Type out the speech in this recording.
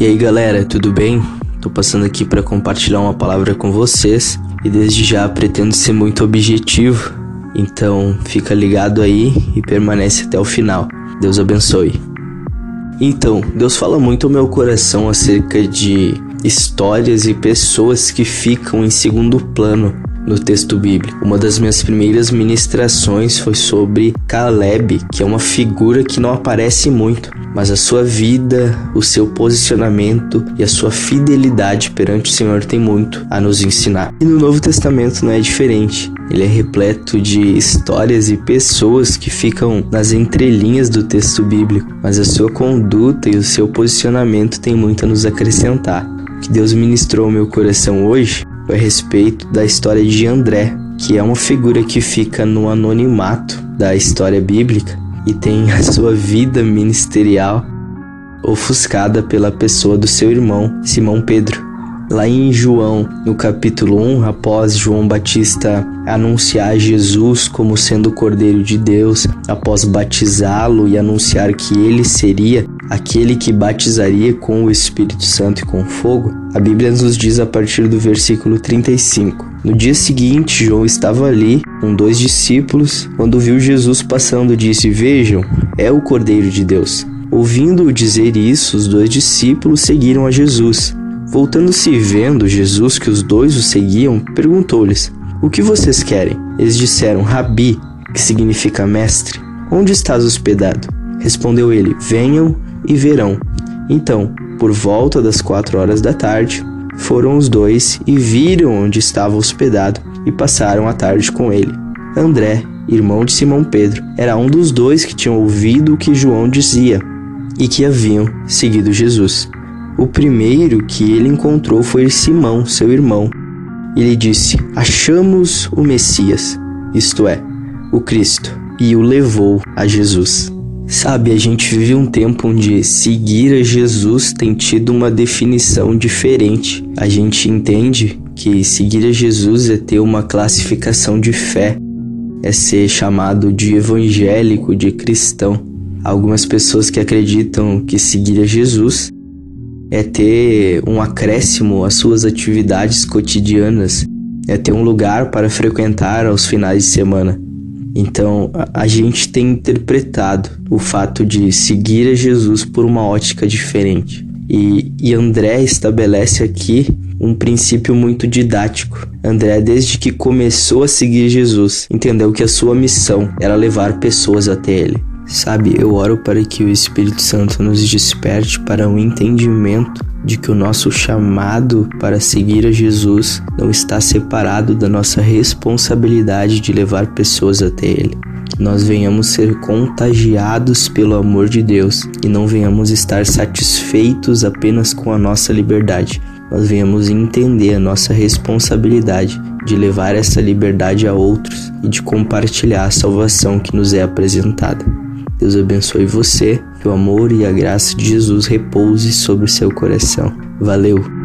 E aí galera, tudo bem? Tô passando aqui para compartilhar uma palavra com vocês e desde já pretendo ser muito objetivo, então fica ligado aí e permanece até o final. Deus abençoe. Então, Deus fala muito ao meu coração acerca de histórias e pessoas que ficam em segundo plano no texto bíblico. Uma das minhas primeiras ministrações foi sobre Caleb, que é uma figura que não aparece muito, mas a sua vida, o seu posicionamento e a sua fidelidade perante o Senhor tem muito a nos ensinar. E no Novo Testamento não é diferente. Ele é repleto de histórias e pessoas que ficam nas entrelinhas do texto bíblico, mas a sua conduta e o seu posicionamento têm muito a nos acrescentar. O que Deus ministrou ao meu coração hoje a respeito da história de André, que é uma figura que fica no anonimato da história bíblica e tem a sua vida ministerial ofuscada pela pessoa do seu irmão Simão Pedro. Lá em João, no capítulo 1, após João Batista anunciar Jesus como sendo o Cordeiro de Deus, após batizá-lo e anunciar que ele seria aquele que batizaria com o Espírito Santo e com fogo, a Bíblia nos diz a partir do versículo 35. No dia seguinte, João estava ali com dois discípulos. Quando viu Jesus passando, disse: Vejam, é o Cordeiro de Deus. Ouvindo-o dizer isso, os dois discípulos seguiram a Jesus. Voltando-se vendo Jesus que os dois o seguiam, perguntou-lhes: O que vocês querem? Eles disseram: Rabi, que significa mestre. Onde estás hospedado? Respondeu ele: Venham e verão. Então, por volta das quatro horas da tarde, foram os dois e viram onde estava hospedado e passaram a tarde com ele. André, irmão de Simão Pedro, era um dos dois que tinham ouvido o que João dizia e que haviam seguido Jesus. O primeiro que ele encontrou foi Simão, seu irmão. E lhe disse: Achamos o Messias, isto é, o Cristo, e o levou a Jesus. Sabe, a gente vive um tempo onde seguir a Jesus tem tido uma definição diferente. A gente entende que seguir a Jesus é ter uma classificação de fé, é ser chamado de evangélico, de cristão. Algumas pessoas que acreditam que seguir a Jesus é ter um acréscimo às suas atividades cotidianas, é ter um lugar para frequentar aos finais de semana. Então, a, gente tem interpretado o fato de seguir a Jesus por uma ótica diferente. E, e André estabelece aqui um princípio muito didático. André, desde que começou a seguir Jesus, entendeu que a sua missão era levar pessoas até ele. Sabe, eu oro para que o Espírito Santo nos desperte para um entendimento de que o nosso chamado para seguir a Jesus não está separado da nossa responsabilidade de levar pessoas até Ele. Nós venhamos ser contagiados pelo amor de Deus e não venhamos estar satisfeitos apenas com a nossa liberdade. Nós venhamos entender a nossa responsabilidade de levar essa liberdade a outros e de compartilhar a salvação que nos é apresentada. Deus abençoe você, que o amor e a graça de Jesus repouse sobre seu coração. Valeu!